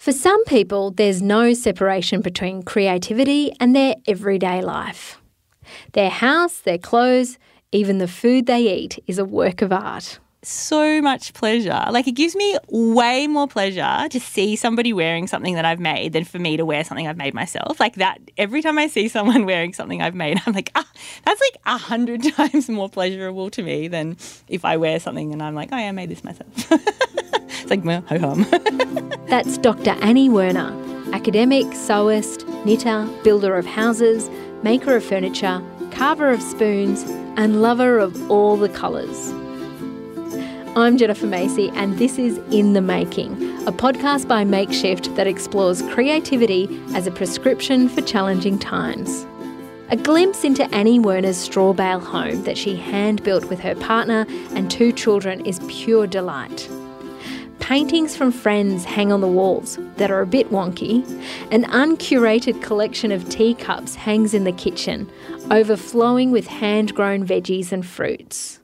For some people, there's no separation between creativity and their everyday life. Their house, their clothes, even the food they eat is a work of art so much pleasure. Like it gives me way more pleasure to see somebody wearing something that I've made than for me to wear something I've made myself. Like that every time I see someone wearing something I've made, I'm like, ah, that's like a hundred times more pleasurable to me than if I wear something and I'm like, oh yeah, I made this myself. like ho hum. that's Dr. Annie Werner, academic, sewist, knitter, builder of houses, maker of furniture, carver of spoons, and lover of all the colours. I'm Jennifer Macey, and this is In the Making, a podcast by Makeshift that explores creativity as a prescription for challenging times. A glimpse into Annie Werner's straw bale home that she hand built with her partner and two children is pure delight. Paintings from friends hang on the walls that are a bit wonky. An uncurated collection of teacups hangs in the kitchen, overflowing with hand grown veggies and fruits.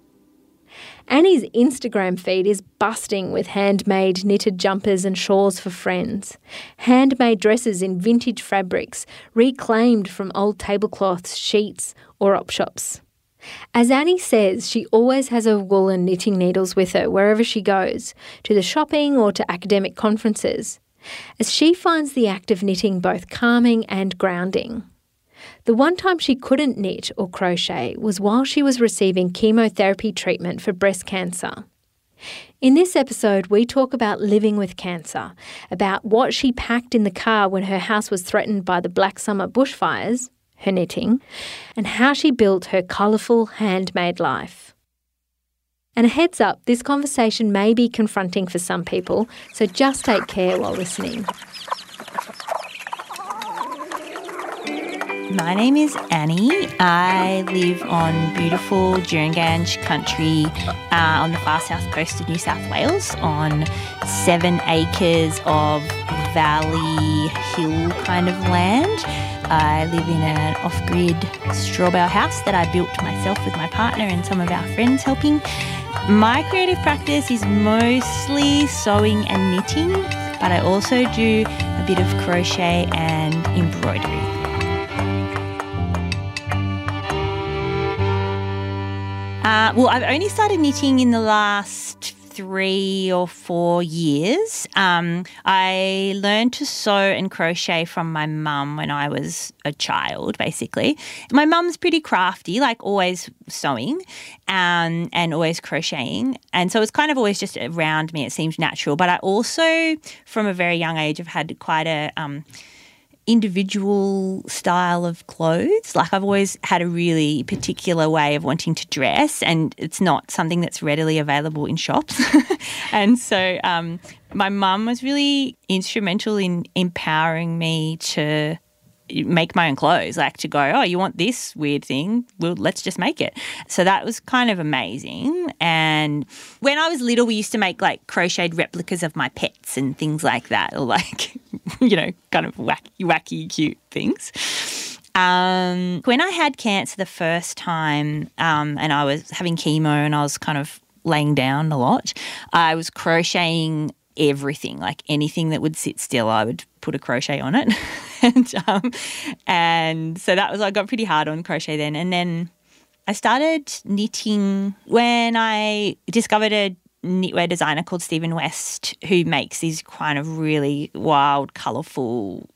Annie's Instagram feed is busting with handmade knitted jumpers and shawls for friends, handmade dresses in vintage fabrics, reclaimed from old tablecloths, sheets, or op shops. As Annie says, she always has her wool and knitting needles with her wherever she goes, to the shopping or to academic conferences, as she finds the act of knitting both calming and grounding. The one time she couldn't knit or crochet was while she was receiving chemotherapy treatment for breast cancer. In this episode, we talk about living with cancer, about what she packed in the car when her house was threatened by the Black Summer bushfires, her knitting, and how she built her colourful handmade life. And a heads up, this conversation may be confronting for some people, so just take care while listening. My name is Annie. I live on beautiful Djiringanj country uh, on the far south coast of New South Wales on seven acres of valley hill kind of land. I live in an off grid straw bale house that I built myself with my partner and some of our friends helping. My creative practice is mostly sewing and knitting, but I also do a bit of crochet and embroidery. Uh, well, I've only started knitting in the last three or four years. Um, I learned to sew and crochet from my mum when I was a child, basically. My mum's pretty crafty, like always sewing um, and always crocheting. And so it's kind of always just around me. It seemed natural. But I also, from a very young age, have had quite a. Um, individual style of clothes. Like I've always had a really particular way of wanting to dress, and it's not something that's readily available in shops. and so um, my mum was really instrumental in empowering me to make my own clothes like to go oh you want this weird thing? Well let's just make it. So that was kind of amazing. And when i was little we used to make like crocheted replicas of my pets and things like that or like you know kind of wacky wacky cute things. Um, when i had cancer the first time um, and i was having chemo and i was kind of laying down a lot i was crocheting everything like anything that would sit still i would put a crochet on it. And um, and so that was I got pretty hard on crochet then, and then I started knitting when I discovered a knitwear designer called Stephen West who makes these kind of really wild, colourful,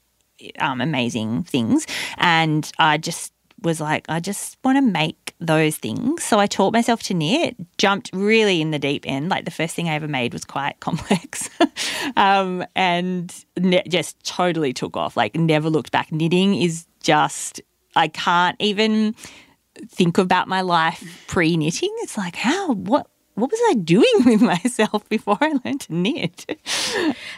um, amazing things, and I just was like, I just want to make those things. So I taught myself to knit, jumped really in the deep end. Like the first thing I ever made was quite complex um, and ne- just totally took off. Like never looked back. Knitting is just, I can't even think about my life pre knitting. It's like, how, what, what was I doing with myself before I learned to knit?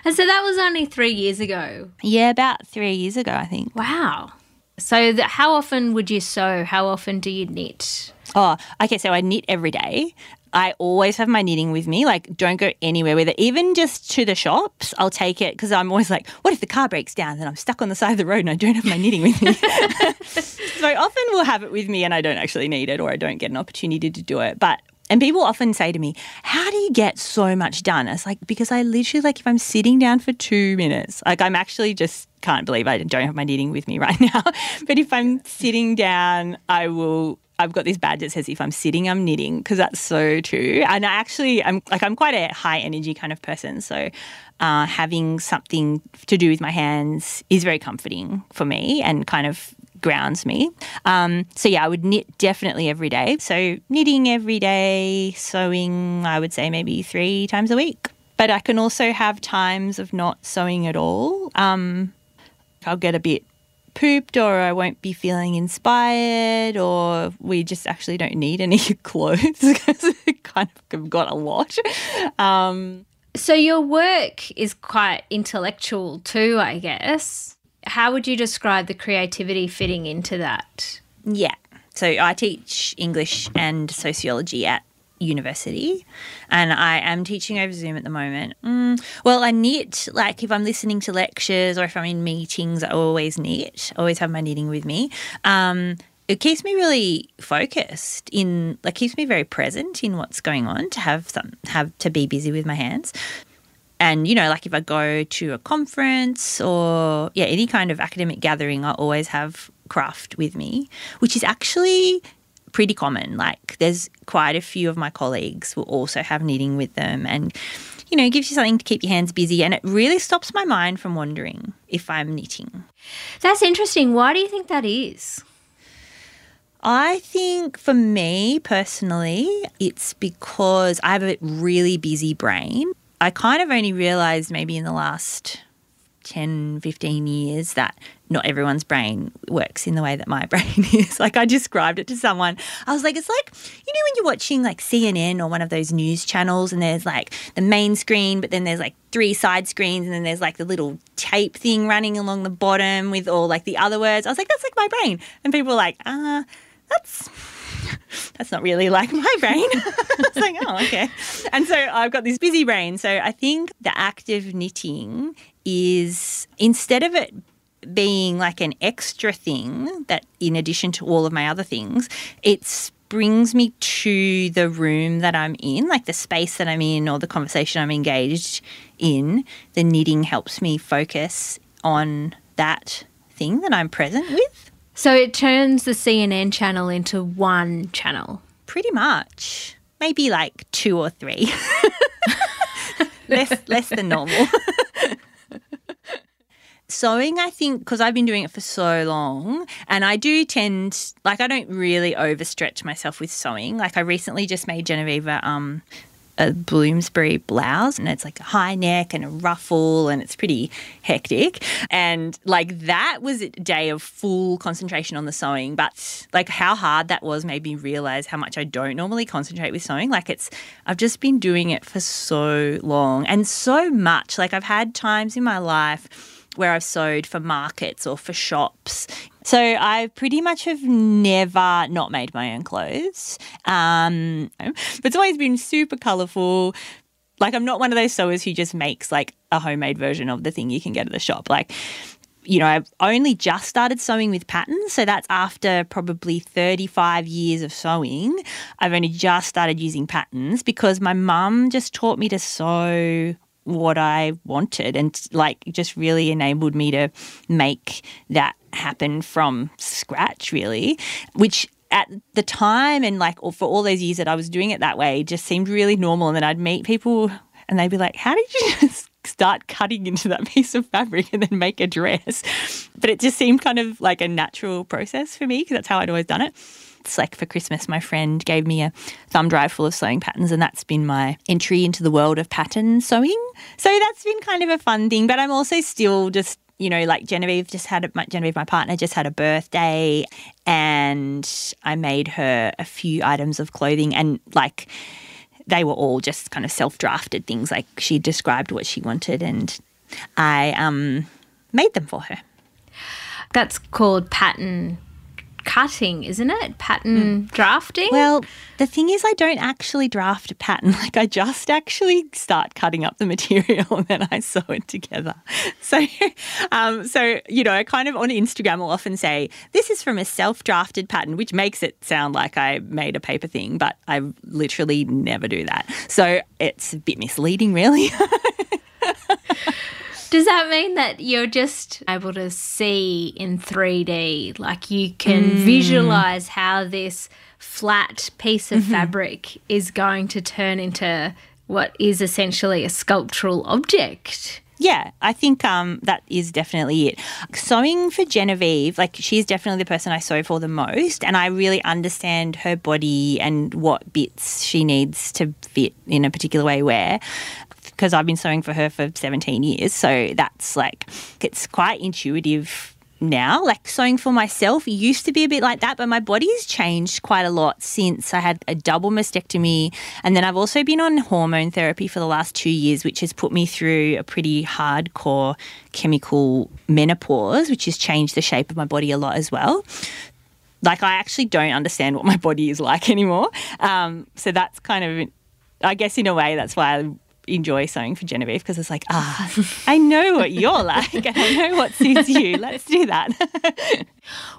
And so that was only three years ago. Yeah, about three years ago, I think. Wow. So, the, how often would you sew? How often do you knit? Oh, okay. So I knit every day. I always have my knitting with me. Like, don't go anywhere with it. Even just to the shops, I'll take it because I'm always like, what if the car breaks down and I'm stuck on the side of the road and I don't have my knitting with me? so often we'll have it with me and I don't actually need it or I don't get an opportunity to do it. But And people often say to me, How do you get so much done? It's like, because I literally, like, if I'm sitting down for two minutes, like, I'm actually just can't believe I don't have my knitting with me right now. but if I'm sitting down, I will I've got this badge that says if I'm sitting, I'm knitting because that's so true. And I actually, I'm like, I'm quite a high energy kind of person. So uh, having something to do with my hands is very comforting for me and kind of grounds me. Um, so yeah, I would knit definitely every day. So knitting every day, sewing, I would say maybe three times a week. But I can also have times of not sewing at all. Um, I'll get a bit pooped or I won't be feeling inspired or we just actually don't need any clothes because we kind of got a lot. Um, so your work is quite intellectual too, I guess. How would you describe the creativity fitting into that? Yeah. So I teach English and sociology at university and I am teaching over Zoom at the moment. Mm, well, I knit, like if I'm listening to lectures or if I'm in meetings, I always knit, always have my knitting with me. Um, it keeps me really focused in like keeps me very present in what's going on to have some have to be busy with my hands and you know like if i go to a conference or yeah any kind of academic gathering i always have craft with me which is actually pretty common. Like there's quite a few of my colleagues will also have knitting with them and you know, it gives you something to keep your hands busy and it really stops my mind from wandering if I'm knitting. That's interesting. Why do you think that is? I think for me personally, it's because I have a really busy brain. I kind of only realized maybe in the last 10, 15 years that not everyone's brain works in the way that my brain is. like I described it to someone. I was like, it's like, you know, when you're watching like CNN or one of those news channels and there's like the main screen, but then there's like three side screens and then there's like the little tape thing running along the bottom with all like the other words. I was like, that's like my brain. And people were like, ah, uh, that's that's not really like my brain. I was like, oh, okay. And so I've got this busy brain. So I think the act of knitting is instead of it being like an extra thing that in addition to all of my other things, it brings me to the room that I'm in, like the space that I'm in or the conversation I'm engaged in. The knitting helps me focus on that thing that I'm present with. So it turns the CNN channel into one channel. Pretty much. Maybe like two or three. less less than normal. Sewing, I think, because I've been doing it for so long, and I do tend, like, I don't really overstretch myself with sewing. Like, I recently just made Genevieve um, a Bloomsbury blouse and it's like a high neck and a ruffle and it's pretty hectic. And like that was a day of full concentration on the sewing. But like how hard that was made me realize how much I don't normally concentrate with sewing. Like it's, I've just been doing it for so long and so much. Like I've had times in my life where I've sewed for markets or for shops. So I pretty much have never not made my own clothes. Um, but it's always been super colourful. Like I'm not one of those sewers who just makes like a homemade version of the thing you can get at the shop. Like you know, I've only just started sewing with patterns. So that's after probably 35 years of sewing. I've only just started using patterns because my mum just taught me to sew what I wanted. And like just really enabled me to make that happen from scratch really which at the time and like for all those years that I was doing it that way just seemed really normal. And then I'd meet people and they'd be like how did you just start cutting into that piece of fabric and then make a dress? But it just seemed kind of like a natural process for me because that's how I'd always done it like for Christmas, my friend gave me a thumb drive full of sewing patterns, and that's been my entry into the world of pattern sewing. So that's been kind of a fun thing. But I'm also still just you know, like Genevieve just had a, Genevieve, my partner, just had a birthday, and I made her a few items of clothing, and like they were all just kind of self drafted things. Like she described what she wanted, and I um, made them for her. That's called pattern cutting, isn't it? Pattern drafting. Well, the thing is, I don't actually draft a pattern. Like, I just actually start cutting up the material and then I sew it together. So, um, so you know, I kind of on Instagram will often say, this is from a self drafted pattern, which makes it sound like I made a paper thing, but I literally never do that. So it's a bit misleading, really. Does that mean that you're just able to see in 3D? Like you can Mm. visualize how this flat piece of Mm-hmm. fabric is going to turn into what is essentially a sculptural object? Yeah, I think um, that is definitely it. Sewing for Genevieve, like she's definitely the person I sew for the most, and I really understand her body and what bits she needs to fit in a particular way where. Because I've been sewing for her for 17 years. So that's like, it's quite intuitive now. Like sewing for myself used to be a bit like that, but my body's changed quite a lot since I had a double mastectomy. And then I've also been on hormone therapy for the last two years, which has put me through a pretty hardcore chemical menopause, which has changed the shape of my body a lot as well. Like, I actually don't understand what my body is like anymore. Um, so that's kind of, I guess, in a way, that's why I enjoy sewing for Genevieve because it's like, ah, I know what you're like and I know what suits you. Let's do that.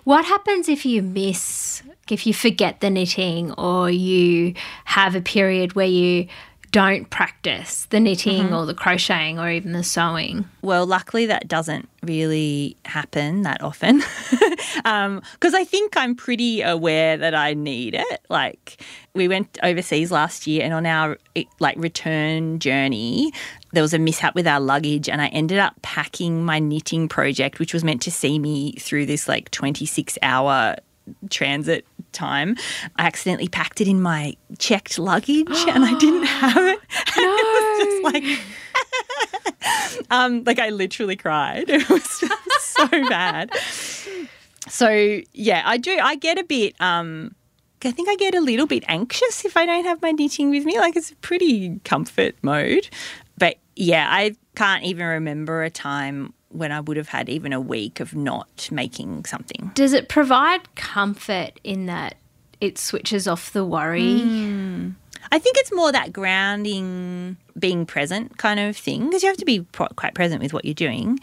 What happens if you miss, if you forget the knitting or you have a period where you don't practice the knitting Mm-hmm. or the crocheting or even the sewing? Well, luckily that doesn't really happen that often because I think I'm pretty aware that I need it. Like we went overseas last year, and on our like return journey, there was a mishap with our luggage, and I ended up packing my knitting project, which was meant to see me through this like 26 hour transit time. I accidentally packed it in my checked luggage, and I didn't have it. And it was just like. Um, like I literally cried. It was so bad. So yeah, I do. I get a bit. Um, I think I get a little bit anxious if I don't have my knitting with me. Like it's a pretty comfort mode. But yeah, I can't even remember a time when I would have had even a week of not making something. Does it provide comfort in that it switches off the worry? Hmm. I think it's more that grounding, being present kind of thing because you have to be pro- quite present with what you're doing.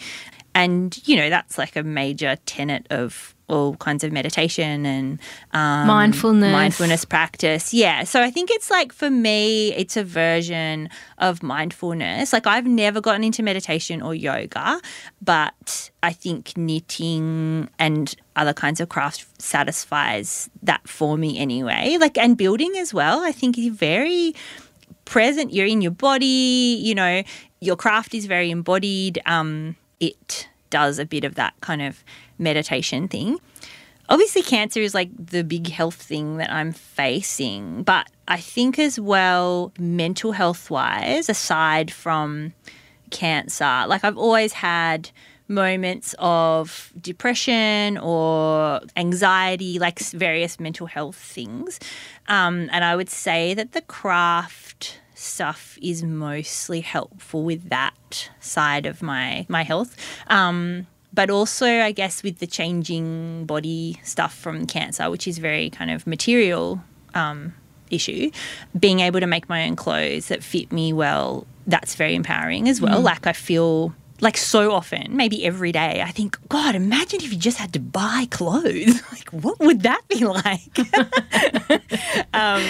And, you know, that's like a major tenet of all kinds of meditation and um, Mindfulness. mindfulness practice. Yeah. So I think it's like for me, it's a version of mindfulness. Like I've never gotten into meditation or yoga, but I think knitting and other kinds of craft satisfies that for me anyway. Like, and building as well. I think is very present. You're in your body, you know, your craft is very embodied. Um, it does a bit of that kind of meditation thing. Obviously, cancer is like the big health thing that I'm facing, but I think as well, mental health wise, aside from cancer, like I've always had moments of depression or anxiety, like various mental health things. Um, and I would say that the craft stuff is mostly helpful with that side of my my health. Um, but also, I guess, with the changing body stuff from cancer, which is very kind of material um, issue, being able to make my own clothes that fit me well, that's very empowering as well. Like I feel like so often, maybe every day, I think, God, imagine if you just had to buy clothes. like, what would that be like? um,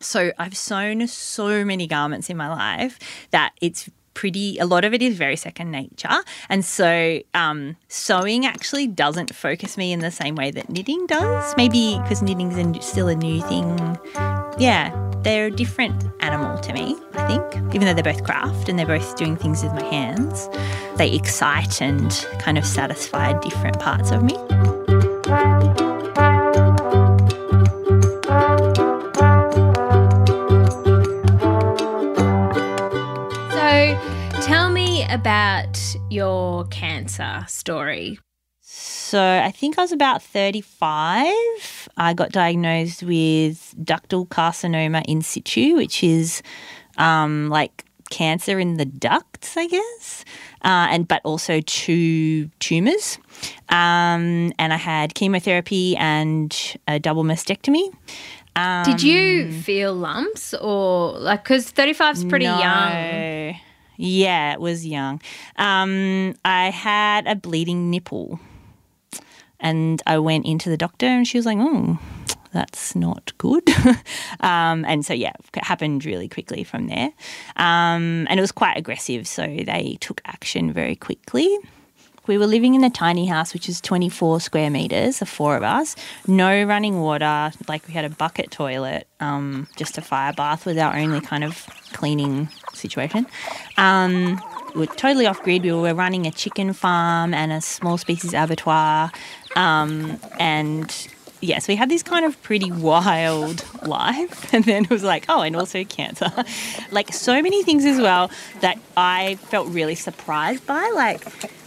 so I've sewn so many garments in my life that it's pretty a lot of it is very second nature. And so um, sewing actually doesn't focus me in the same way that knitting does. Maybe because knitting's a- still a new thing. Yeah they're a different animal to me i think. Even though they're both craft and they're both doing things with my hands they excite and kind of satisfy different parts of me about your cancer story. So I think I was about 35. I got diagnosed with ductal carcinoma in situ, which is um, like cancer in the ducts, I guess. uh, and but also two tumors. Um, and I had chemotherapy and a double mastectomy. Um, Did you feel lumps or like because 35 is pretty no. young? Yeah, it was young. Um, I had a bleeding nipple, and I went into the doctor, and she was like, "Oh, that's not good." um, and so yeah, it happened really quickly from there, um, and it was quite aggressive. So they took action very quickly. We were living in a tiny house, which is 24 square meters, the four of us. No running water. Like we had a bucket toilet. Um, just a fire bath was our only kind of cleaning situation. Um, we were totally off grid. We were running a chicken farm and a small species abattoir. Um, and yes, we had this kind of pretty wild life. And then it was like, oh, and also cancer. like so many things as well that I felt really surprised by. Like,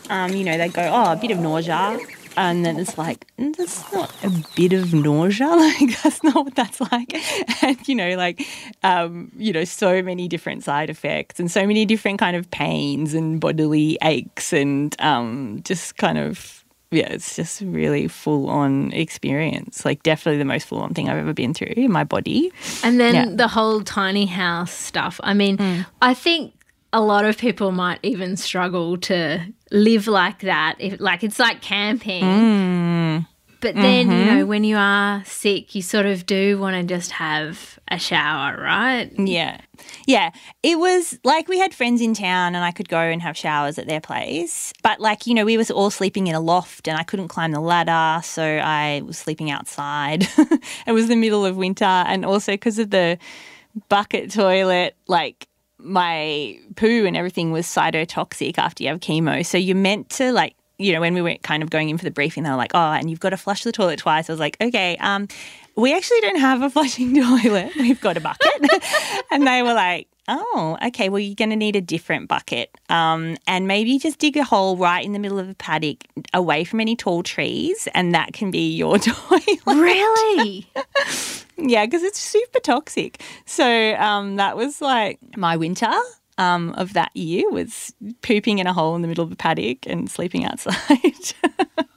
um, you know, they go, oh, a bit of nausea. And then it's like, "Mm, that's not a bit of nausea. Like, that's not what that's like. And, you know, like, um, you know, so many different side effects and so many different kind of pains and bodily aches and um, just kind of, yeah, it's just really full on experience. Like, definitely the most full on thing I've ever been through in my body. And then Yeah. Mm. the whole tiny house stuff. I mean, I think a lot of people might even struggle to live like that. If like it's like camping. Mm. But then, Mm-hmm. you know, when you are sick, you sort of do want to just have a shower, right? Yeah. Yeah. It was like we had friends in town and I could go and have showers at their place. But like, you know, we was all sleeping in a loft and I couldn't climb the ladder, so I was sleeping outside. it was the middle of winter and also because of the bucket toilet, like my poo and everything was cytotoxic after you have chemo. So you're meant to like you know, when we were kind of going in for the briefing, they were like, "Oh, and you've got to flush the toilet twice." I was like, "Okay, um, we actually don't have a flushing toilet. We've got a bucket." and they were like, "Oh, okay. Well, you're going to need a different bucket, um, and maybe just dig a hole right in the middle of the paddock, away from any tall trees, and that can be your toilet." Really? Yeah, because it's super toxic. So um, that was like my winter um, of that year was pooping in a hole in the middle of a paddock and sleeping outside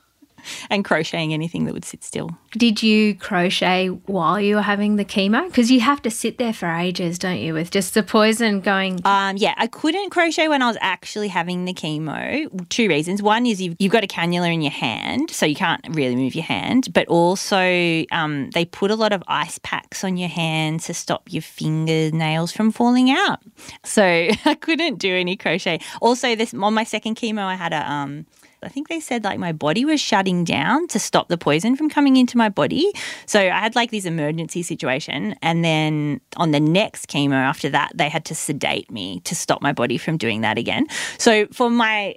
and crocheting anything that would sit still. Did you crochet while you were having the chemo? Because you have to sit there for ages, don't you, with just the poison going. Um, yeah, I couldn't crochet when I was actually having the chemo. Two reasons. One is you've, you've got a cannula in your hand, so you can't really move your hand. But also, um, they put a lot of ice packs on your hand to stop your fingernails from falling out. So I couldn't do any crochet. Also, this on my second chemo, I had a um, I think they said like my body was shutting down to stop the poison from coming into my body. So I had like this emergency situation. And then on the next chemo after that, they had to sedate me to stop my body from doing that again. So for my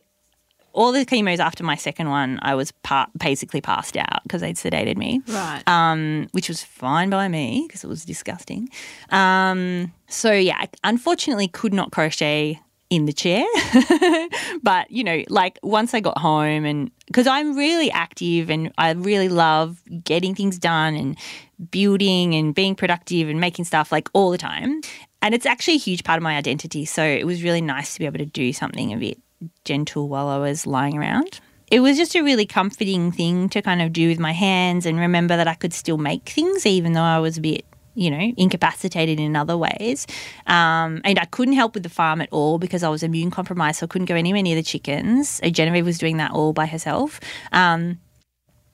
all the chemos after my second one, I was pa- basically passed out because they'd sedated me Right. um, which was fine by me because it was disgusting. Um, so yeah, I unfortunately could not crochet in the chair, but you know, like once I got home and because I'm really active and I really love getting things done and building and being productive and making stuff like all the time. And it's actually a huge part of my identity. So it was really nice to be able to do something a bit gentle while I was lying around. It was just a really comforting thing to kind of do with my hands and remember that I could still make things even though I was a bit, you know, incapacitated in other ways. Um, and I couldn't help with the farm at all because I was immune compromised, so I couldn't go anywhere near the chickens. So Genevieve was doing that all by herself. Um,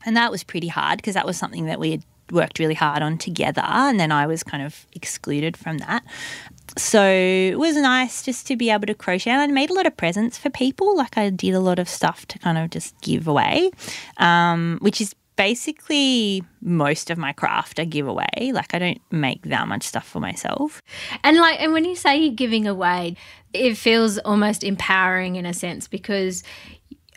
and that was pretty hard because that was something that we had worked really hard on together. And then I was kind of excluded from that. So it was nice just to be able to crochet. And I made a lot of presents for people. Like I did a lot of stuff to kind of just give away, um, which is basically most of my craft I give away. Like I don't make that much stuff for myself. And like, and when you say you're giving away, it feels almost empowering in a sense because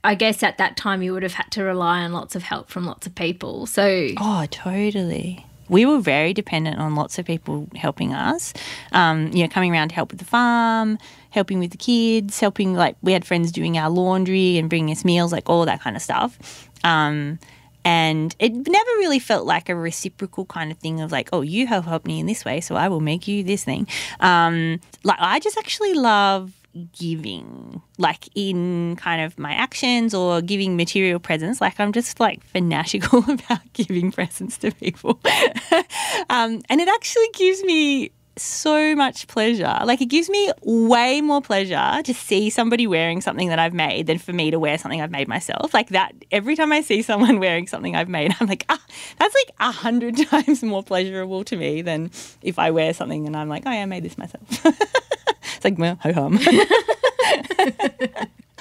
I guess at that time you would have had to rely on lots of help from lots of people. So Oh, totally. We were very dependent on lots of people helping us. Um, you know, coming around to help with the farm, helping with the kids, helping like we had friends doing our laundry and bringing us meals, like all that kind of stuff. Um, and it never really felt like a reciprocal kind of thing of like, oh, you have helped me in this way, so I will make you this thing. Um, like I just actually love giving, like in kind of my actions or giving material presents. Like I'm just like fanatical about giving presents to people. um, and it actually gives me so much pleasure. Like it gives me way more pleasure to see somebody wearing something that I've made than for me to wear something I've made myself. Like that every time I see someone wearing something I've made, I'm like, ah, that's like a hundred times more pleasurable to me than if I wear something and I'm like, oh yeah, I made this myself. it's like well, ho hum.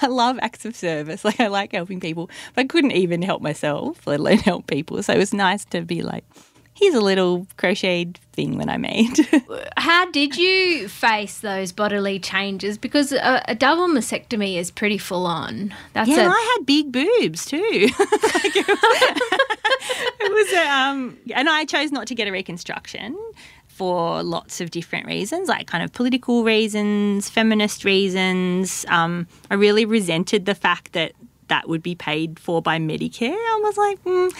I love acts of service. Like I like helping people. But I couldn't even help myself, let alone help people. So it was nice to be like, here's a little crocheted thing that I made. How did you face those bodily changes? Because a, a double mastectomy is pretty full on. That's yeah, a... I had big boobs too. like it was, it was a, um, and I chose not to get a reconstruction for lots of different reasons, like kind of political reasons, feminist reasons. Um, I really resented the fact that that would be paid for by Medicare. I was like, mm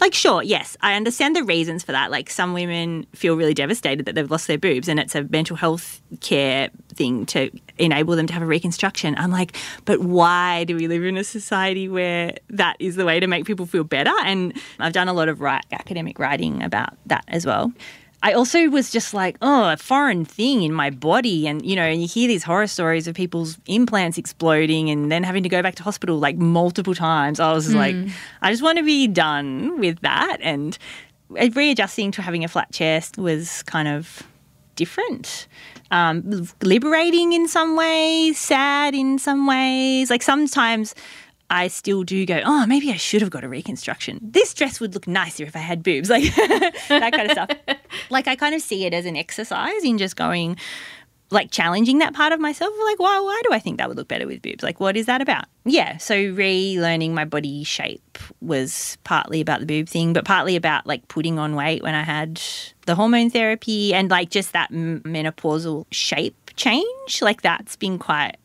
like, sure, yes, I understand the reasons for that. Like, some women feel really devastated that they've lost their boobs, and it's a mental health care thing to enable them to have a reconstruction. I'm like, but why do we live in a society where that is the way to make people feel better? And I've done a lot of write, academic writing about that as well. I also was just like, oh, a foreign thing in my body. And, you know, and you hear these horror stories of people's implants exploding and then having to go back to hospital like multiple times. I was mm. like, I just want to be done with that. And readjusting to having a flat chest was kind of different. Um, liberating in some ways, sad in some ways. Like sometimes I still do go, oh, maybe I should have got a reconstruction. This dress would look nicer if I had boobs, like that kind of stuff. like I kind of see it as an exercise in just going, like challenging that part of myself. Like, why, why do I think that would look better with boobs? Like, what is that about? Yeah. So relearning my body shape was partly about the boob thing, but partly about like putting on weight when I had the hormone therapy and like just that menopausal shape change. Like that's been quite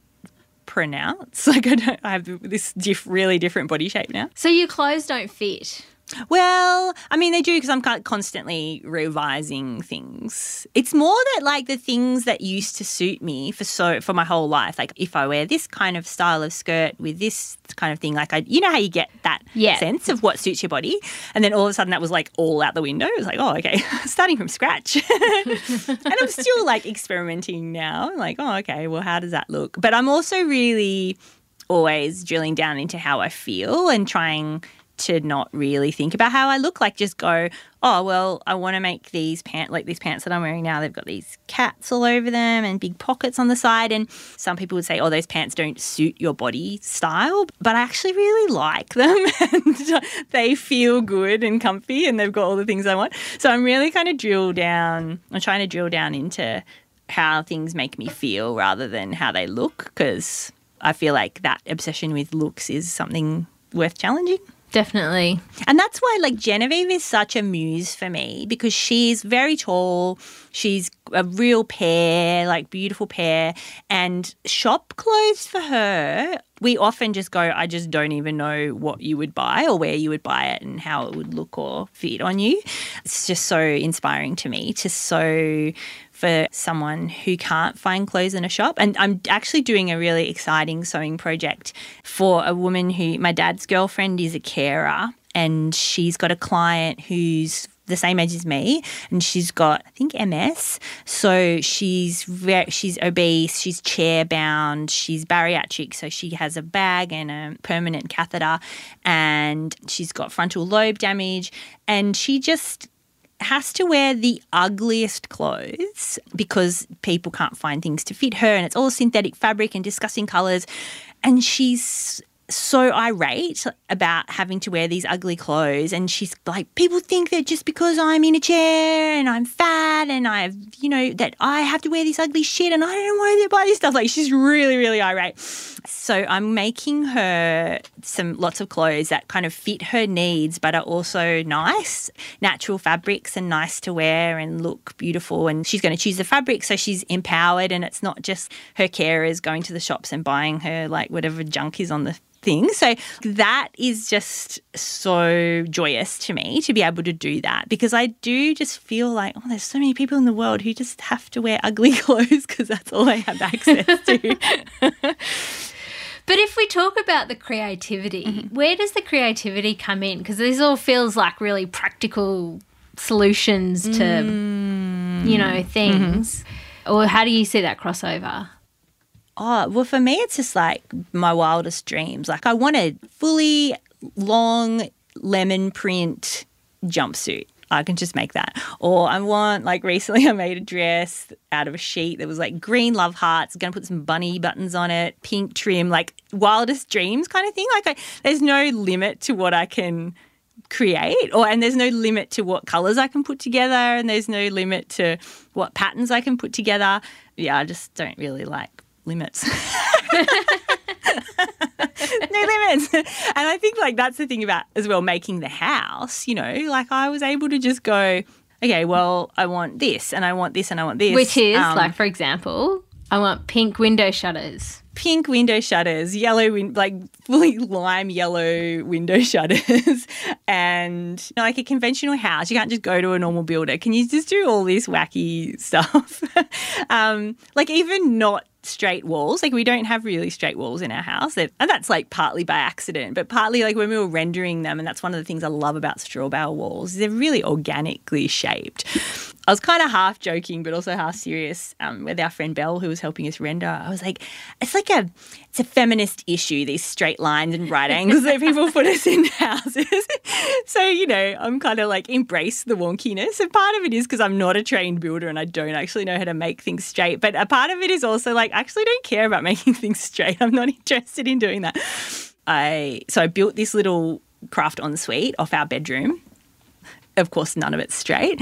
pronounce. Like I don't I have this diff, really different body shape now. So your clothes don't fit. Well, I mean, they do because I'm constantly revising things. It's more that like the things that used to suit me for so for my whole life. Like if I wear this kind of style of skirt with this kind of thing, like I, you know how you get that yeah. sense of what suits your body, and then all of a sudden that was like all out the window. It was like, oh, okay, starting from scratch, and I'm still like experimenting now. Like, oh, okay, well, how does that look? But I'm also really always drilling down into how I feel and trying to not really think about how I look. Like just go, oh well, I want to make these pants like these pants that I'm wearing now. They've got these cats all over them and big pockets on the side. And some people would say, oh, those pants don't suit your body style, but I actually really like them and they feel good and comfy and they've got all the things I want. So I'm really kind of drill down. I'm trying to drill down into how things make me feel rather than how they look because I feel like that obsession with looks is something worth challenging. Definitely. And that's why, like, Genevieve is such a muse for me because she's very tall. She's a real pear, like, beautiful pear. And shop clothes for her, we often just go, I just don't even know what you would buy or where you would buy it and how it would look or fit on you. It's just so inspiring to me to so for someone who can't find clothes in a shop. And I'm actually doing a really exciting sewing project for a woman who, my dad's girlfriend is a carer, and she's got a client who's the same age as me, and she's got I think MS. So she's she's obese, she's chair bound, she's bariatric, so she has a bag and a permanent catheter, and she's got frontal lobe damage, and she just has to wear the ugliest clothes because people can't find things to fit her and it's all synthetic fabric and disgusting colours. And she's so irate about having to wear these ugly clothes. And she's like, people think that just because I'm in a chair and I'm fat and I have, you know, that I have to wear this ugly shit and I don't want to buy this stuff. Like, she's really, really irate. So I'm making her some lots of clothes that kind of fit her needs, but are also nice, natural fabrics and nice to wear and look beautiful. And she's going to choose the fabric so she's empowered and it's not just her carers going to the shops and buying her like whatever junk is on the things. So that is just so joyous to me to be able to do that because I do just feel like, oh, there's so many people in the world who just have to wear ugly clothes because that's all they have access to. But if we talk about the creativity, mm-hmm. where does the creativity come in? Because this all feels like really practical solutions to, mm. you know, things. Mm-hmm. Or how do you see that crossover? Oh, well, for me, it's just like my wildest dreams. Like, I want a fully long lemon print jumpsuit. I can just make that. Or I want, like, recently I made a dress out of a sheet that was like green love hearts, to put some bunny buttons on it, pink trim, like wildest dreams kind of thing. Like, I, there's no limit to what I can create or and there's no limit to what colors I can put together and there's no limit to what patterns I can put together. Yeah, I just don't really like limits. no limits. And I think like that's the thing about as well making the house, you know, like I was able to just go, okay, well, I want this and I want this and I want this. Which is um, like for example, I want pink window shutters pink window shutters, yellow, win- like fully lime yellow window shutters, and like a conventional house. You can't just go to a normal builder. Can you just do all this wacky stuff? um, like even not straight walls. Like we don't have really straight walls in our house. and that's like partly by accident, but partly like when we were rendering them, and that's one of the things I love about straw bale walls. They're really organically shaped. I was kind of half joking, but also half serious um, with our friend Belle, who was helping us render. I was like, it's like a, it's a feminist issue. These straight lines and right angles that people put us in houses. so you know, I'm kind of like embrace the wonkiness, and part of it is because I'm not a trained builder and I don't actually know how to make things straight. But a part of it is also like, I actually don't care about making things straight. I'm not interested in doing that. I so I built this little craft ensuite off our bedroom. Of course, none of it's straight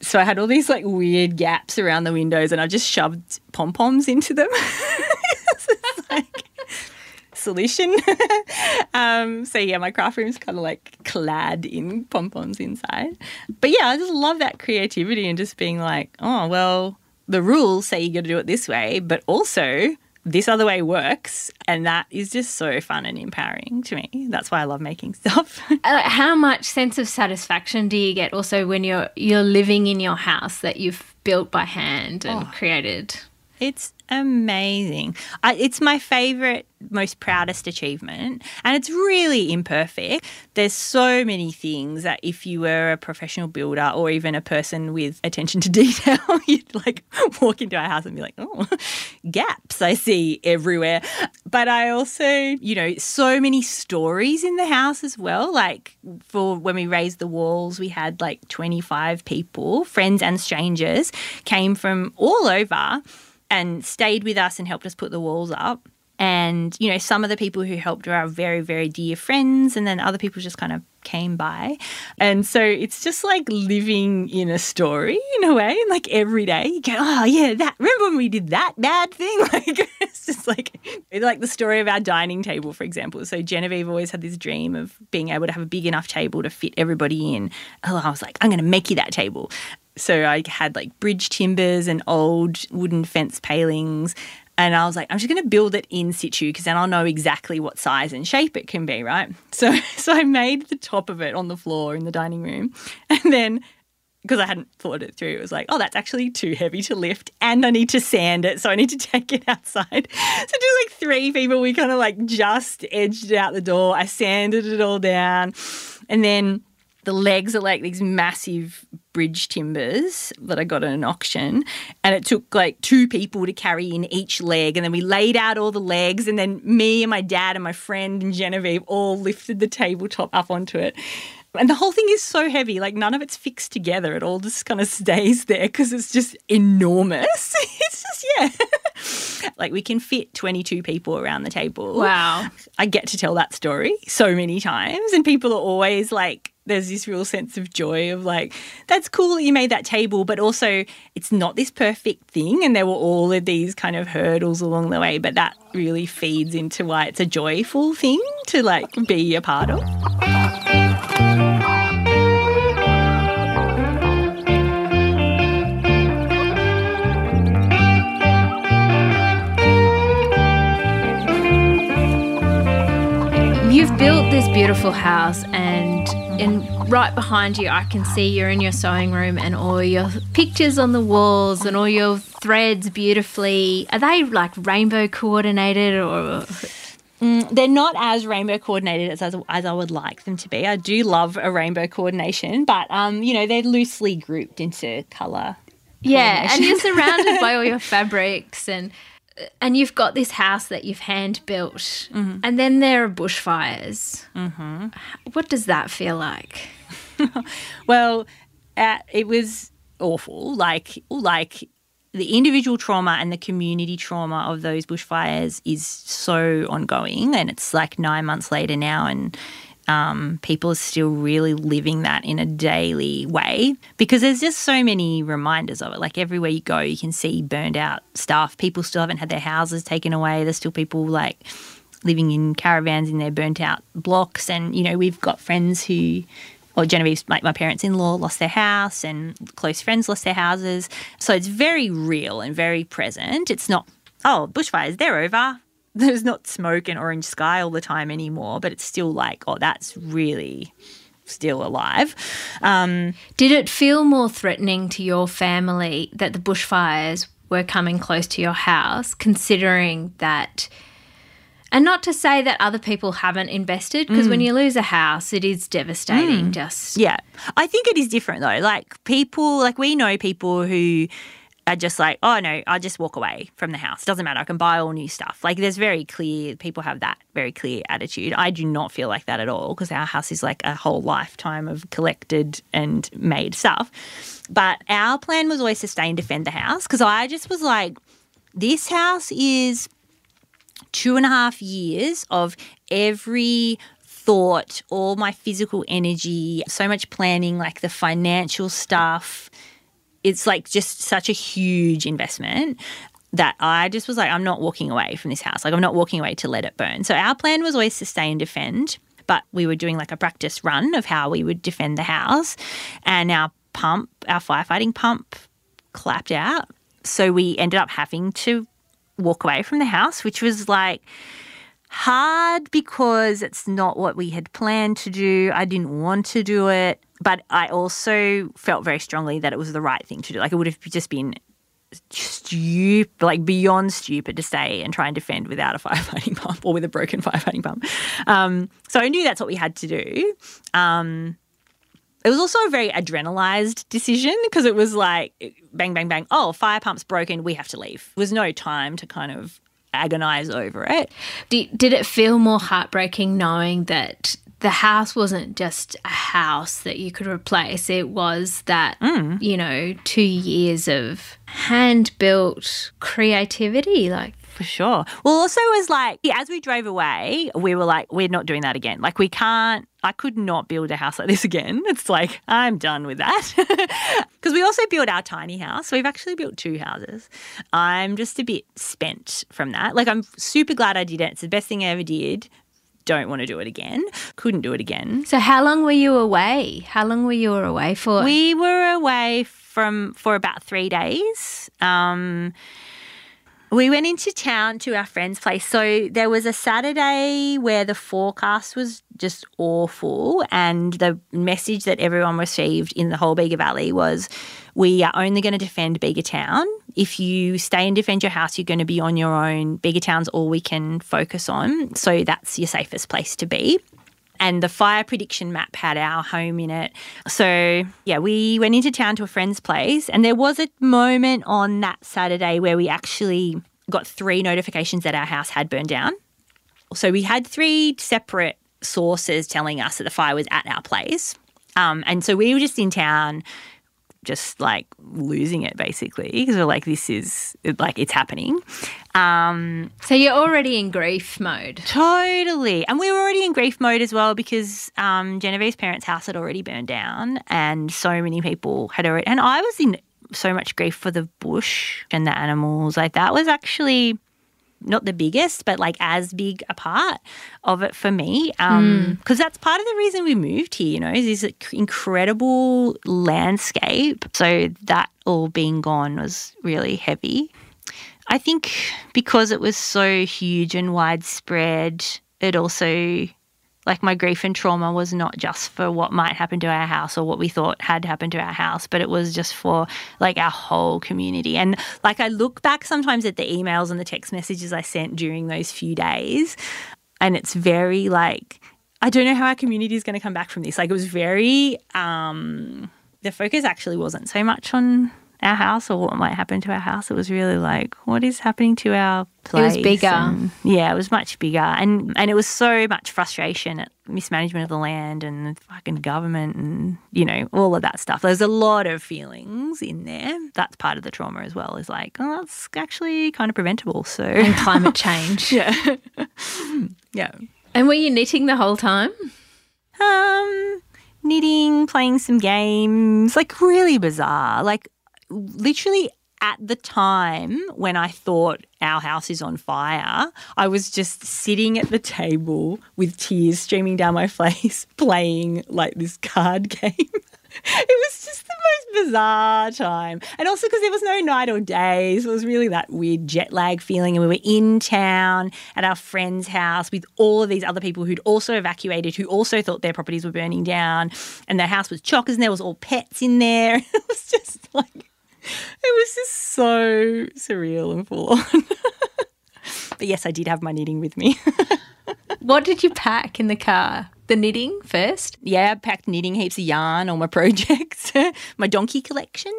so I had all these like weird gaps around the windows, and I just shoved pom poms into them. like solution. um, so yeah, my craft room's kind of like clad in pom poms inside. But yeah, I just love that creativity and just being like, oh well, the rules say you got to do it this way, but also this other way works and that is just so fun and empowering to me. That's why i love making stuff. Uh, how much sense of satisfaction do you get also when you're you're living in your house that you've built by hand and oh, created? It's amazing. I, it's my favorite, most proudest achievement, and it's really imperfect. There's so many things that if you were a professional builder or even a person with attention to detail, you'd like walk into our house and be like, oh, gaps I see everywhere. But I also, you know, so many stories in the house as well. Like for when we raised the walls, we had like 25 people, friends and strangers, came from all over and stayed with us and helped us put the walls up. And, you know, some of the people who helped were our very, very dear friends, and then other people just kind of came by. And so it's just like living in a story in a way. And like every day you go, oh, yeah, that, remember when we did that bad thing? Like, it's just like, like the story of our dining table, for example. So Genevieve always had this dream of being able to have a big enough table to fit everybody in. Oh, I was like, I'm going to make you that table. So I had like bridge timbers and old wooden fence palings. And I was like, I'm just going to build it in situ because then I'll know exactly what size and shape it can be, right? So, so I made the top of it on the floor in the dining room, and then because I hadn't thought it through, it was like, oh, that's actually too heavy to lift, and I need to sand it, so I need to take it outside. So just like three people, we kind of like just edged out the door. I sanded it all down, and then the legs are like these massive bridge timbers that I got at an auction. And it took like two people to carry in each leg. And then we laid out all the legs. And then me and my dad and my friend and Genevieve all lifted the tabletop up onto it. And the whole thing is so heavy, like none of it's fixed together. It all just kind of stays there because it's just enormous. it's just, yeah. like we can fit 22 people around the table. Wow. I get to tell that story so many times. And people are always like, there's this real sense of joy of like, that's cool that you made that table, but also it's not this perfect thing. And there were all of these kind of hurdles along the way, but that really feeds into why it's a joyful thing to like be a part of. You've built this beautiful house, and in right behind you, I can see you're in your sewing room, and all your pictures on the walls, and all your threads beautifully. Are they like rainbow coordinated, or Mm, they're not as rainbow coordinated as, as as I would like them to be. I do love a rainbow coordination, but um, you know, they're loosely grouped into color. Yeah, and you're surrounded by all your fabrics and and you've got this house that you've hand built, mm-hmm. and then there are bushfires. Mm-hmm. What does that feel like? well, uh, it was awful. Like, like the individual trauma and the community trauma of those bushfires is so ongoing, and it's like nine months later now, and um, people are still really living that in a daily way because there's just so many reminders of it. Like everywhere you go, you can see burned out stuff. People still haven't had their houses taken away. There's still people like living in caravans in their burnt out blocks. And, you know, we've got friends who, or Genevieve, like my parents in law, lost their house and close friends lost their houses. So it's very real and very present. It's not, oh, bushfires, they're over there's not smoke and orange sky all the time anymore, but it's still like, oh, that's really still alive. Um, Did it feel more threatening to your family that the bushfires were coming close to your house, considering that? And not to say that other people haven't invested, because mm. when you lose a house, it is devastating. Mm. Just yeah, I think it is different though. Like people, like we know people who are just like, oh no, I'll just walk away from the house. Doesn't matter. I can buy all new stuff. Like there's very clear, people have that very clear attitude. I do not feel like that at all because our house is like a whole lifetime of collected and made stuff. But our plan was always to stay and defend the house because I just was like, this house is two and a half years of every thought, all my physical energy, so much planning, like the financial stuff it's like just such a huge investment that I just was like, I'm not walking away from this house. Like, I'm not walking away to let it burn. So, our plan was always to stay and defend, but we were doing like a practice run of how we would defend the house. And our pump, our firefighting pump, clapped out. So, we ended up having to walk away from the house, which was like, hard because it's not what we had planned to do. I didn't want to do it but I also felt very strongly that it was the right thing to do. Like it would have just been stupid, like beyond stupid to stay and try and defend without a firefighting pump or with a broken firefighting pump. Um, so I knew that's what we had to do. Um, it was also a very adrenalized decision because it was like bang, bang, bang. Oh, fire pump's broken. We have to leave. There was no time to kind of agonize over it. Did, did it feel more heartbreaking knowing that the house wasn't just a house that you could replace. It was that, mm. you know, two years of hand built creativity. Like, for sure. Well, also was like, yeah, as we drove away, we were like, we're not doing that again. Like, we can't, I could not build a house like this again. It's like, I'm done with that. Because we also built our tiny house. So we've actually built two houses. I'm just a bit spent from that. Like, I'm super glad I did it. It's the best thing I ever did don't want to do it again. Couldn't do it again. So how long were you away? How long were you away for? We were away from for about three days. Um, we went into town to our friend's place. So there was a Saturday where the forecast was just awful, and the message that everyone received in the whole Bega Valley was we are only going to defend Bega Town. If you stay and defend your house, you're going to be on your own. Bega Town's all we can focus on. So that's your safest place to be and the fire prediction map had our home in it. So, yeah, we went into town to a friend's place, and there was a moment on that Saturday where we actually got three notifications that our house had burned down. So, we had three separate sources telling us that the fire was at our place. Um, and so we were just in town just like losing it basically because we're like this is like it's happening. Um, so you're already in grief mode. Totally. And we were already in grief mode as well because um, genevieve's parents house had already burned down and so many people had already and i was in so much grief for the bush and the animals. Like that was actually not the biggest, but like as big a part of it for me. Because um, mm. that's part of the reason we moved here, you know, is this incredible landscape. So that all being gone was really heavy. I think because it was so huge and widespread, it also Like my grief and trauma was not just for what might happen to our house or what we thought had happened to our house, but it was just for like our whole community. And like I look back sometimes at the emails and the text messages I sent during those few days, and it's very like, I don't know how our community is going to come back from this. Like it was very, um, the focus actually wasn't so much on our house or what might happen to our house. It was really like, what is happening to our place? It was bigger. And, yeah, it was much bigger. And and it was so much frustration at mismanagement of the land and the fucking government and, you know, all of that stuff. There's a lot of feelings in there. That's part of the trauma as well, is like, oh, that's actually kind of preventable. So And climate change. Yeah. yeah. And were you knitting the whole time? Um, knitting, playing some games, like really bizarre. Like literally at the time when I thought our house is on fire, I was just sitting at the table with tears streaming down my face, playing like this card game. it was just the most bizarre time. And also because there was no night or day. So it was really that weird jet lag feeling. And we were in town at our friend's house with all of these other people who'd also evacuated, who also thought their properties were burning down. And their house was chockers and there was all pets in there. It was just like was just so surreal and full on. but yes, I did have my knitting with me. what did you pack in the car? The knitting first? Yeah, I packed knitting, heaps of yarn, all my projects, my donkey collection,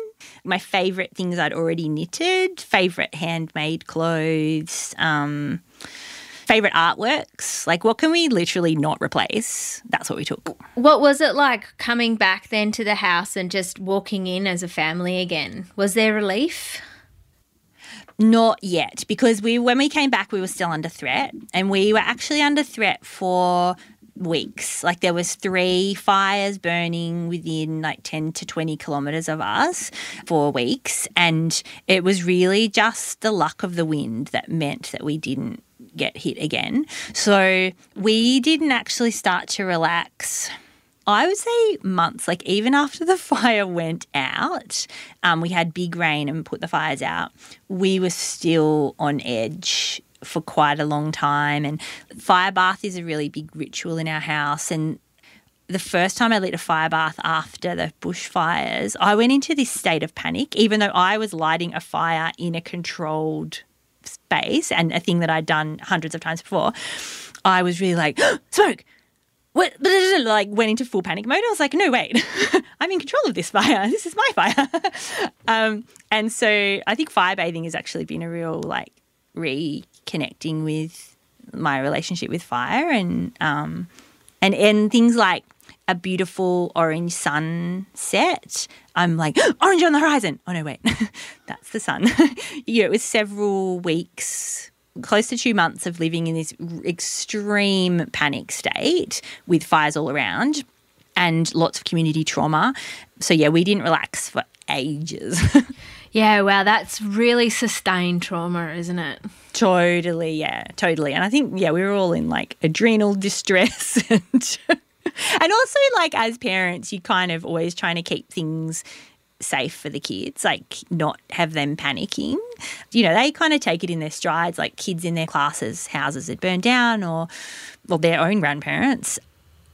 my favourite things I'd already knitted, favourite handmade clothes, um, favorite artworks. Like, what can we literally not replace? That's what we took. What was it like coming back then to the house and just walking in as a family again? Was there relief? Not yet, because we when we came back, we were still under threat, and we were actually under threat for weeks. Like there was three fires burning within like 10 to 20 kilometers of us for weeks and it was really just the luck of the wind that meant that we didn't get hit again. So we didn't actually start to relax. I would say months, like even after the fire went out, um, we had big rain and put the fires out. We were still on edge for quite a long time. And fire bath is a really big ritual in our house. And the first time I lit a fire bath after the bushfires, I went into this state of panic, even though I was lighting a fire in a controlled space and a thing that I'd done hundreds of times before, I was really like, smoke. What, like went into full panic mode. I was like, no, wait, I'm in control of this fire. This is my fire. um, and so I think fire bathing has actually been a real like reconnecting with my relationship with fire and um, and and things like a beautiful orange sunset. I'm like, orange on the horizon. Oh, no, wait, that's the sun. you know, it was several weeks, close to two months of living in this extreme panic state with fires all around and lots of community trauma. So, yeah, we didn't relax for ages. yeah, wow, that's really sustained trauma, isn't it? Totally, yeah, totally. And I think, yeah, we were all in like adrenal distress and and also like as parents you kind of always trying to keep things safe for the kids like not have them panicking you know they kind of take it in their strides like kids in their classes houses had burned down or or their own grandparents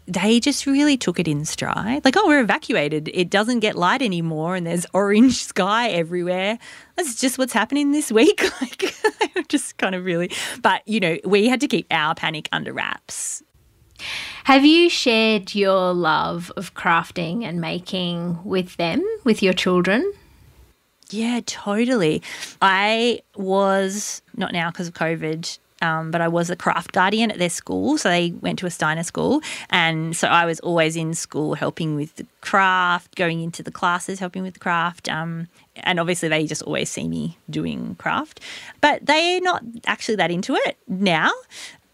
they just really took it in stride. Like, oh, we're evacuated. It doesn't get light anymore, and there's orange sky everywhere. That's just what's happening this week. Like, just kind of really. But, you know, we had to keep our panic under wraps. Have you shared your love of crafting and making with them, with your children? Yeah, totally. I was, not now because of COVID, um, but I was a craft guardian at their school. So they went to a Steiner school. And so I was always in school helping with the craft, going into the classes, helping with the craft. Um, and obviously, they just always see me doing craft. But they're not actually that into it now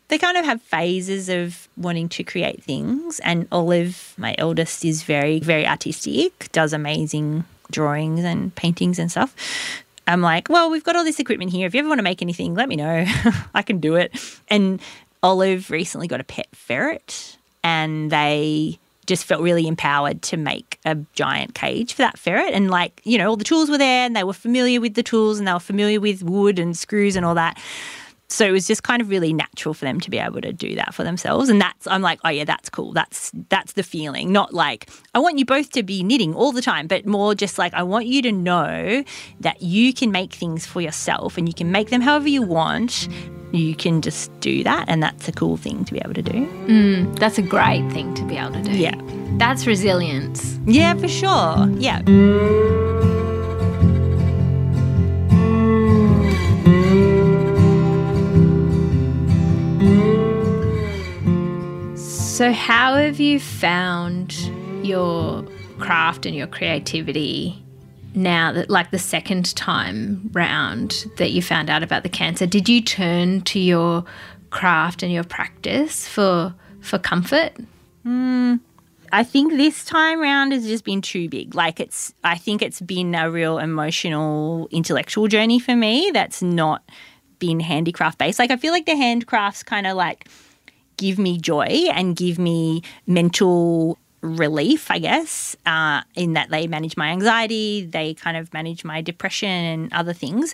they kind of have phases of wanting to create things. And Olive, my eldest, is very, very artistic, does amazing drawings and paintings and stuff. I'm like, well, we've got all this equipment here. If you ever want to make anything, let me know. I can do it. And Olive recently got a pet ferret, and they just felt really empowered to make a giant cage for that ferret. And like, you know, all the tools were there and they were familiar with the tools and they were familiar with wood and screws and all that So it was just kind of really natural for them to be able to do that for themselves. And that's I'm like, oh yeah, that's cool. That's that's the feeling. Not like I want you both to be knitting all the time, but more just like I want you to know that you can make things for yourself and you can make them however you want. You can just do that and that's a cool thing to be able to do. Mm, that's a great thing to be able to do. Yeah. That's resilience. Yeah, for sure. Yeah. So, how have you found your craft and your creativity now that, like, the second time round that you found out about the cancer? Did you turn to your craft and your practice for for comfort? Hmm. I think this time round has just been too big. Like it's, I think it's been a real emotional, intellectual journey for me. That's not been handicraft based. Like I feel like the handcrafts kind of like give me joy and give me mental relief, I guess, uh, in that they manage my anxiety, they kind of manage my depression and other things.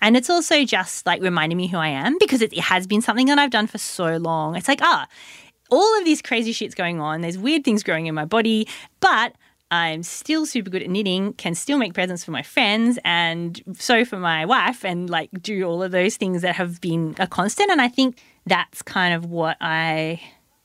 And it's also just like reminding me who I am because it has been something that I've done for so long. It's like, ah, all of these crazy shit's going on. There's weird things growing in my body, but I'm still super good at knitting, can still make presents for my friends and so for my wife and like do all of those things that have been a constant. And I think that's kind of what I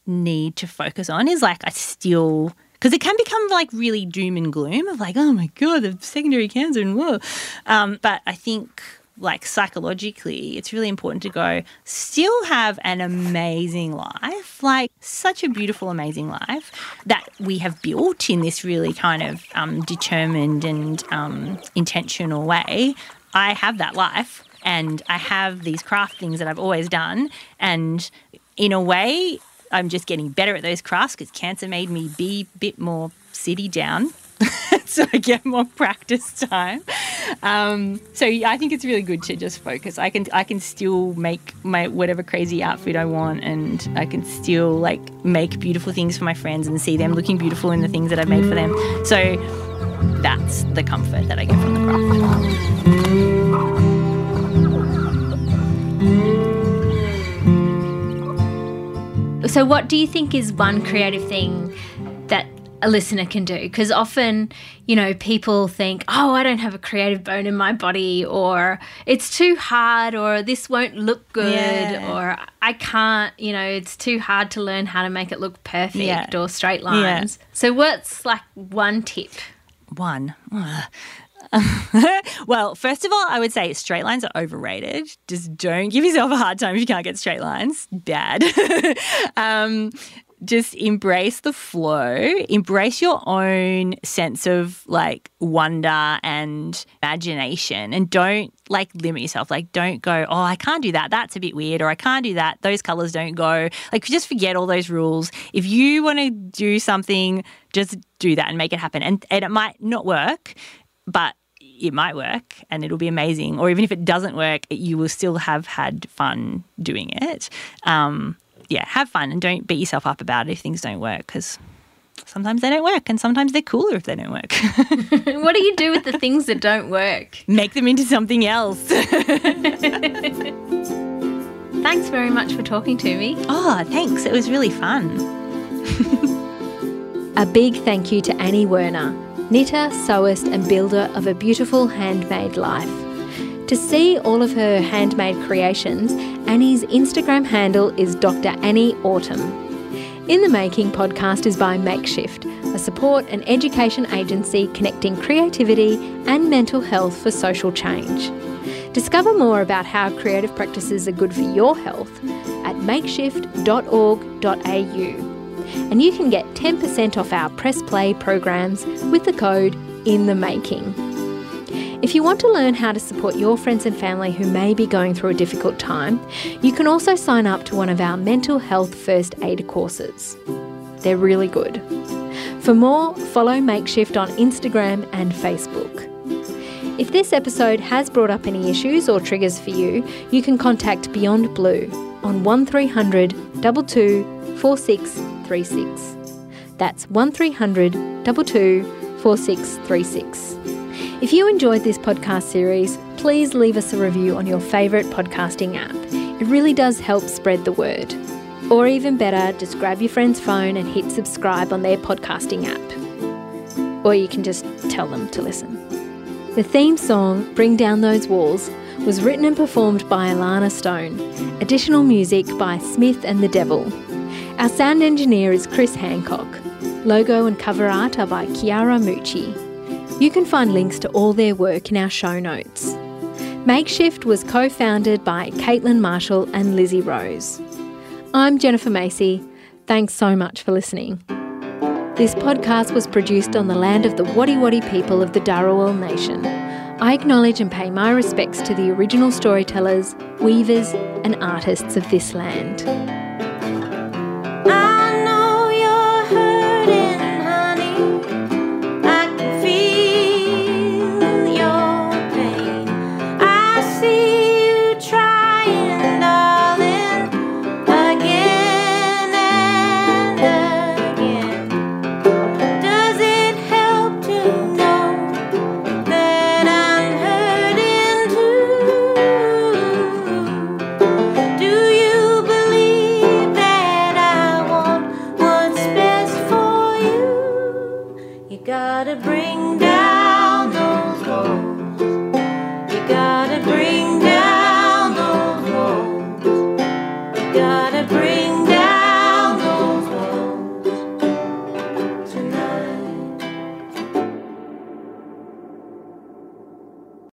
need to focus on is like I still because it can become like really doom and gloom of like, oh my god, the secondary cancer and whoa. Um, but I think like psychologically, it's really important to go still have an amazing life, like such a beautiful, amazing life that we have built in this really kind of um, determined and um, intentional way. I have that life and I have these craft things that I've always done. And in a way, I'm just getting better at those crafts because cancer made me be a bit more city down. so I get more practice time. Um, so I think it's really good to just focus. I can I can still make my whatever crazy outfit I want, and I can still like make beautiful things for my friends and see them looking beautiful in the things that I've made for them. So that's the comfort that I get from the craft. So, what do you think is one creative thing that a listener can do? Because often, you know, people think, oh, I don't have a creative bone in my body, or it's too hard, or this won't look good, Yeah. or I can't, you know, it's too hard to learn how to make it look perfect Yeah. or straight lines. So, what's like one tip? One. Ugh. well, first of all, I would say straight lines are overrated. Just don't give yourself a hard time if you can't get straight lines. Bad. um, just embrace the flow, embrace your own sense of like wonder and imagination, and don't like limit yourself. Like, don't go, oh, I can't do that. That's a bit weird, or I can't do that. Those colors don't go. Like, just forget all those rules. If you want to do something, just do that and make it happen. And, and it might not work, but it might work and it'll be amazing. Or even if it doesn't work, you will still have had fun doing it. Um, yeah, have fun and don't beat yourself up about it if things don't work because sometimes they don't work and sometimes they're cooler if they don't work. what do you do with the things that don't work? Make them into something else. Thanks very much for talking to me. oh, thanks. It was really fun. A big thank you to Annie Werner, knitter, sewist, and builder of a beautiful handmade life. To see all of her handmade creations, Annie's Instagram handle is Dr. Annie Autumn. In the Making podcast is by Makeshift, a support and education agency connecting creativity and mental health for social change. Discover more about how creative practices are good for your health at makeshift.org.au and you can get 10% off our Press Play programs with the code IN THE MAKING. If you want to learn how to support your friends and family who may be going through a difficult time, you can also sign up to one of our mental health first aid courses. They're really good. For more, follow Makeshift on Instagram and Facebook. If this episode has brought up any issues or triggers for you, you can contact Beyond Blue on 1300 22 4636. That's 1300 22 4636. If you enjoyed this podcast series, please leave us a review on your favourite podcasting app. It really does help spread the word. Or even better, just grab your friend's phone and hit subscribe on their podcasting app. Or you can just tell them to listen. The theme song, Bring Down Those Walls, was written and performed by Elana Stone. Additional music by Smith and the Devil. Our sound engineer is Chris Hancock. Logo and cover art are by Kiara Mucci. You can find links to all their work in our show notes. Makeshift was co founded by Caitlin Marshall and Lizzie Rose. I'm Jennifer Macey. Thanks so much for listening. This podcast was produced on the land of the Wodi Wodi people of the Dharawal Nation. I acknowledge and pay my respects to the original storytellers, weavers, and artists of this land. I